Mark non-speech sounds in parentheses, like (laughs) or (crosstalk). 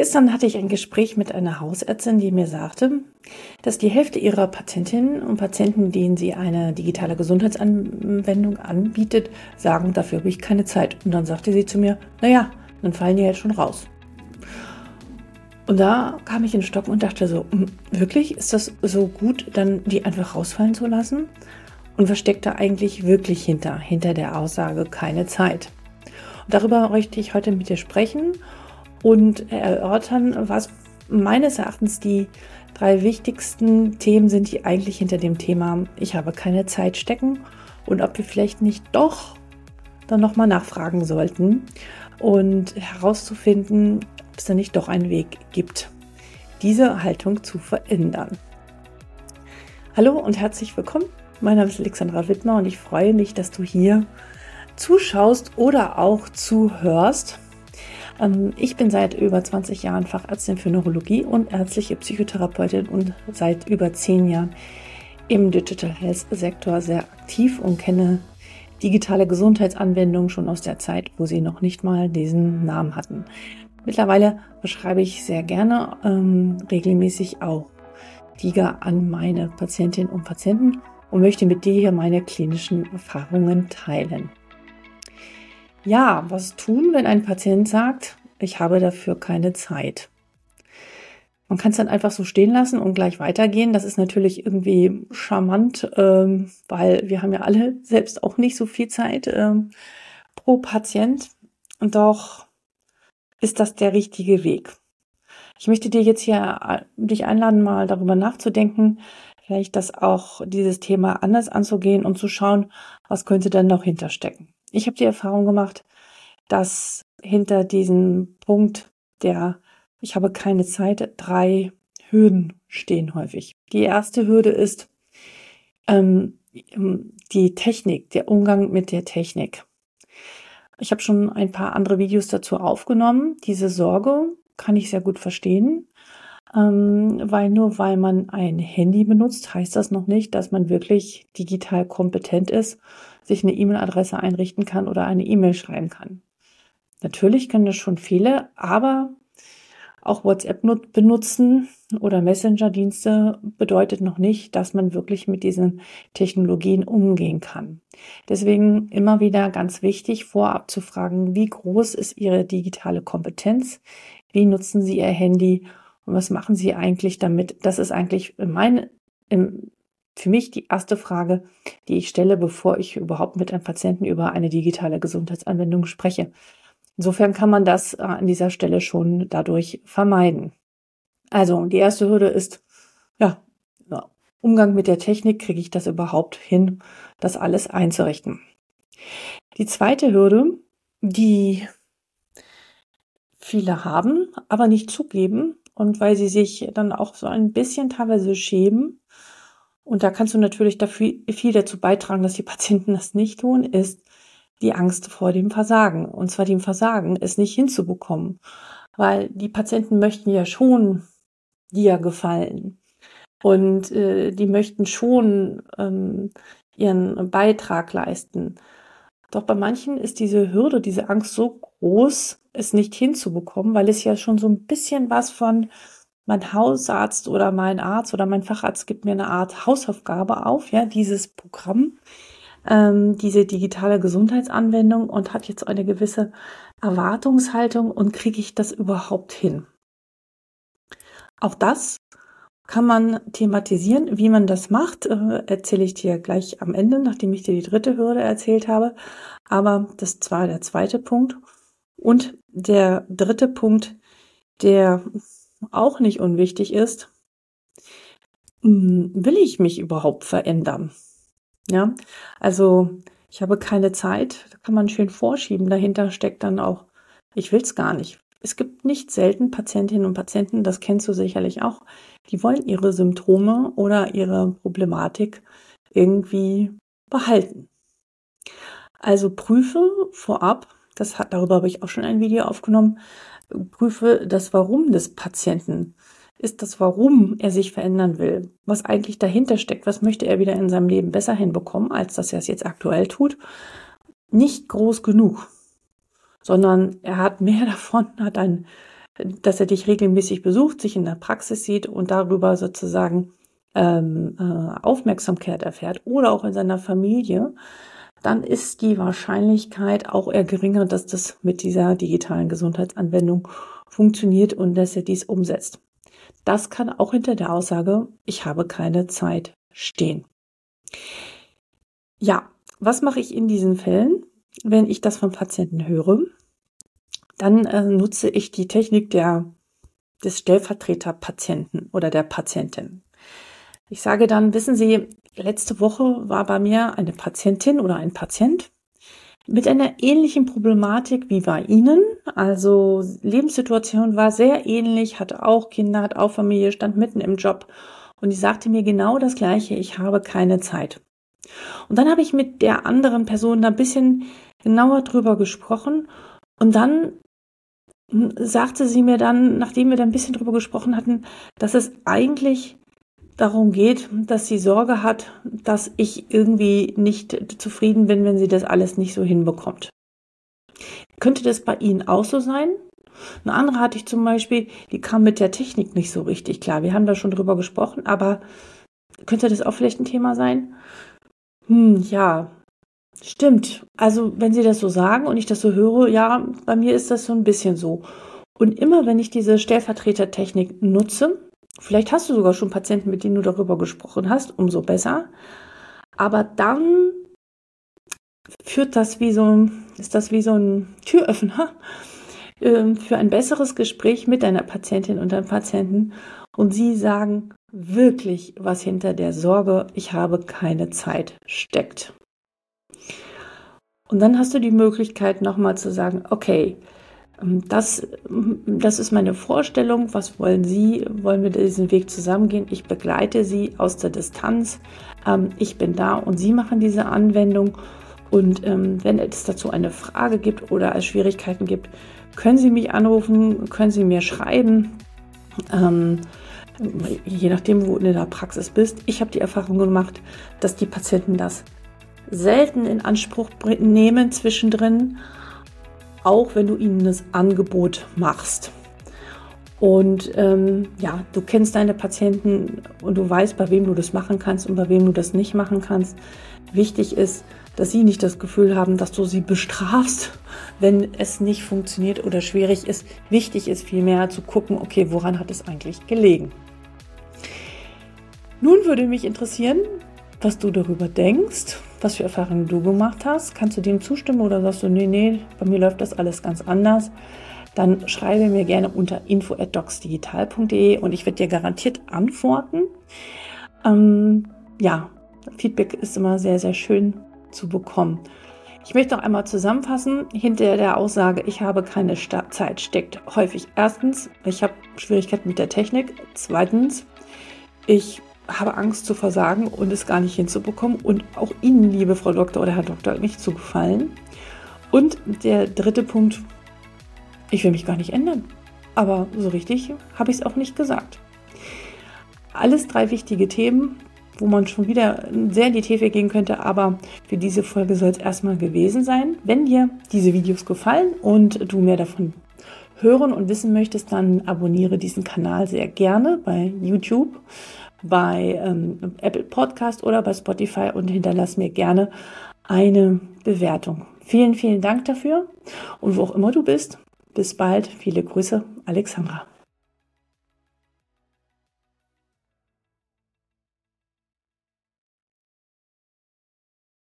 Gestern hatte ich ein Gespräch mit einer Hausärztin, die mir sagte, dass die Hälfte ihrer Patientinnen und Patienten, denen sie eine digitale Gesundheitsanwendung anbietet, sagen, dafür habe ich keine Zeit. Und dann sagte sie zu mir, naja, dann fallen die jetzt schon raus. Und da kam ich in den Stock und dachte so, hm, wirklich, ist das so gut, dann die einfach rausfallen zu lassen? Und was steckt da eigentlich wirklich hinter, hinter der Aussage keine Zeit? Und darüber möchte ich heute mit dir sprechen und erörtern, was meines Erachtens die drei wichtigsten Themen sind, die eigentlich hinter dem Thema ich habe keine Zeit stecken und ob wir vielleicht nicht doch dann nochmal nachfragen sollten und herauszufinden, ob es da nicht doch einen Weg gibt, diese Haltung zu verändern. Hallo und herzlich willkommen. Mein Name ist Alexandra Wittmer und ich freue mich, dass du hier zuschaust oder auch zuhörst. Ähm, ich bin seit über 20 Jahren Fachärztin für Neurologie und ärztliche Psychotherapeutin und seit über 10 Jahren im Digital Health Sektor sehr aktiv und kenne digitale Gesundheitsanwendungen schon aus der Zeit, wo sie noch nicht mal diesen Namen hatten. Mittlerweile beschreibe ich sehr gerne ähm, regelmäßig auch DIGA an meine Patientinnen und Patienten und möchte mit dir hier meine klinischen Erfahrungen teilen. Ja, was tun, wenn ein Patient sagt, ich habe dafür keine Zeit? Man kann es dann einfach so stehen lassen und gleich weitergehen. Das ist natürlich irgendwie charmant, ähm, weil wir haben ja alle selbst auch nicht so viel Zeit ähm, pro Patient. Und doch ist das der richtige Weg. Ich möchte dir jetzt hier äh, dich einladen, mal darüber nachzudenken, vielleicht das auch dieses Thema anders anzugehen und zu schauen, was könnte denn noch hinterstecken. Ich habe die Erfahrung gemacht, dass hinter diesem Punkt der ich habe keine Zeit, drei Hürden stehen häufig. Die erste Hürde ist ähm, die Technik, der Umgang mit der Technik. Ich habe schon ein paar andere Videos dazu aufgenommen. Diese Sorge kann ich sehr gut verstehen, ähm, weil nur weil man ein Handy benutzt, heißt das noch nicht, dass man wirklich digital kompetent ist sich eine E-Mail-Adresse einrichten kann oder eine E-Mail schreiben kann. Natürlich können das schon viele, aber auch WhatsApp benutzen oder Messenger-Dienste bedeutet noch nicht, dass man wirklich mit diesen Technologien umgehen kann. Deswegen immer wieder ganz wichtig, vorab zu fragen, wie groß ist Ihre digitale Kompetenz? Wie nutzen Sie Ihr Handy? Und was machen Sie eigentlich damit? Das ist eigentlich mein, im, für mich die erste Frage, die ich stelle, bevor ich überhaupt mit einem Patienten über eine digitale Gesundheitsanwendung spreche. Insofern kann man das äh, an dieser Stelle schon dadurch vermeiden. Also die erste Hürde ist, ja, Umgang mit der Technik, kriege ich das überhaupt hin, das alles einzurichten. Die zweite Hürde, die viele haben, aber nicht zugeben und weil sie sich dann auch so ein bisschen teilweise schämen, und da kannst du natürlich dafür viel dazu beitragen, dass die (laughs) Patienten das nicht tun, ist die Angst vor dem Versagen. Und zwar dem Versagen, es nicht hinzubekommen. Weil die Patienten möchten ja schon dir gefallen. Und äh, die möchten schon ähm, ihren Beitrag leisten. Doch bei manchen ist diese Hürde, diese Angst so groß, es nicht hinzubekommen, weil es ja schon so ein bisschen was von mein Hausarzt oder mein Arzt oder mein Facharzt gibt mir eine Art Hausaufgabe auf, ja, dieses Programm, ähm, diese digitale Gesundheitsanwendung und hat jetzt eine gewisse Erwartungshaltung und kriege ich das überhaupt hin? Auch das kann man thematisieren. Wie man das macht, äh, erzähle ich dir gleich am Ende, nachdem ich dir die dritte Hürde erzählt habe. Aber das war der zweite Punkt. Und der dritte Punkt, der auch nicht unwichtig ist, hm, will ich mich überhaupt verändern? Ja, also ich habe keine Zeit, da kann man schön vorschieben. Dahinter steckt dann auch, ich will es gar nicht. Es gibt nicht selten Patientinnen und Patienten, das kennst du sicherlich auch, die wollen ihre Symptome oder ihre Problematik irgendwie behalten. Also prüfe vorab, das hat, darüber habe ich auch schon ein Video aufgenommen, prüfe das Warum des Patienten. Ist das Warum er sich verändern will? Was eigentlich dahinter steckt? Was möchte er wieder in seinem Leben besser hinbekommen, als dass er es jetzt aktuell tut? Nicht groß genug, sondern er hat mehr (laughs) davon, hat ein dass er dich regelmäßig besucht, sich in der Praxis sieht und darüber sozusagen ähm, äh, Aufmerksamkeit erfährt oder auch in seiner Familie, dann ist die Wahrscheinlichkeit auch eher geringer, dass das mit dieser digitalen Gesundheitsanwendung funktioniert und dass er dies umsetzt. Das kann auch hinter der Aussage, ich habe keine Zeit stehen. Ja, was mache ich in diesen Fällen, wenn ich das von Patienten höre? Dann äh, nutze ich die Technik der, des Stellvertreterpatienten oder der Patientin. Ich sage dann, wissen Sie, letzte Woche war bei mir eine Patientin oder ein Patient mit einer ähnlichen Problematik wie bei Ihnen. Also Lebenssituation war sehr ähnlich, hatte auch Kinder, hat auch Familie, stand mitten im Job. Und die sagte mir genau das Gleiche, ich habe keine Zeit. Und dann habe ich mit der anderen Person da ein bisschen genauer drüber gesprochen. Und dann sagte sie mir dann, nachdem wir da ein bisschen drüber gesprochen hatten, dass es eigentlich darum geht, dass sie Sorge hat, dass ich irgendwie nicht zufrieden bin, wenn sie das alles nicht so hinbekommt. Könnte das bei Ihnen auch so sein? Eine andere hatte ich zum Beispiel, die kam mit der Technik nicht so richtig klar. Wir haben da schon drüber gesprochen, aber könnte das auch vielleicht ein Thema sein? Hm, ja, stimmt. Also, wenn Sie das so sagen und ich das so höre, ja, bei mir ist das so ein bisschen so. Und immer wenn ich diese Stellvertretertechnik nutze, Vielleicht hast du sogar schon Patienten, mit denen du darüber gesprochen hast, umso besser. Aber dann führt das wie so, ist das wie so ein Türöffner (laughs) äh, für ein besseres Gespräch mit deiner Patientin und deinem Patienten. Und sie sagen wirklich, was hinter der Sorge, ich habe keine Zeit steckt. Und dann hast du die Möglichkeit, nochmal zu sagen, okay, ähm, das, das ist meine Vorstellung. Was wollen Sie? Wollen wir diesen Weg zusammengehen? Ich begleite Sie aus der Distanz. Ähm, ich bin da und Sie machen diese Anwendung. Und ähm, wenn es dazu eine Frage gibt oder es Schwierigkeiten gibt, können Sie mich anrufen, können Sie mir schreiben. je nachdem, wo du in der Praxis bist. Ich habe die Erfahrung gemacht, dass die Patienten das selten in Anspruch nehmen zwischendrin auch wenn du ihnen das Angebot machst. Und ähm, ja, du kennst deine Patienten und du weißt, bei wem du das machen kannst und bei wem du das nicht machen kannst. Wichtig ist, dass sie nicht das Gefühl haben, dass du sie bestrafst, wenn es nicht funktioniert oder schwierig ist. Wichtig ist vielmehr zu gucken, okay, woran hat es eigentlich gelegen. Nun würde mich interessieren, was du darüber denkst was für Erfahrungen du gemacht hast. Kannst du dem zustimmen oder sagst du, nee, nee, bei mir läuft das alles ganz anders? Dann schreibe mir gerne unter info@docsdigital.de und ich werde dir garantiert antworten. Ähm, ja, Feedback ist immer sehr, sehr schön zu bekommen. Ich möchte noch einmal zusammenfassen. Hinter der Aussage, ich habe keine Zeit, steckt häufig erstens, ich habe Schwierigkeiten mit der Technik. Zweitens, ich habe Angst zu versagen und es gar nicht hinzubekommen und auch Ihnen, liebe Frau Doktor oder Herr Doktor, nicht zu gefallen. Und der dritte Punkt, ich will mich gar nicht ändern. Aber so richtig habe ich es auch nicht gesagt. Alles drei wichtige Themen, wo man schon wieder sehr in die Tiefe gehen könnte, aber für diese Folge soll es erstmal gewesen sein. Wenn dir diese Videos gefallen und du mehr davon hören und wissen möchtest, dann abonniere diesen Kanal sehr gerne bei YouTube bei ähm, Apple Podcast oder bei Spotify und hinterlass mir gerne eine Bewertung. Vielen, vielen Dank dafür und wo auch immer du bist, bis bald. Viele Grüße, Alexandra.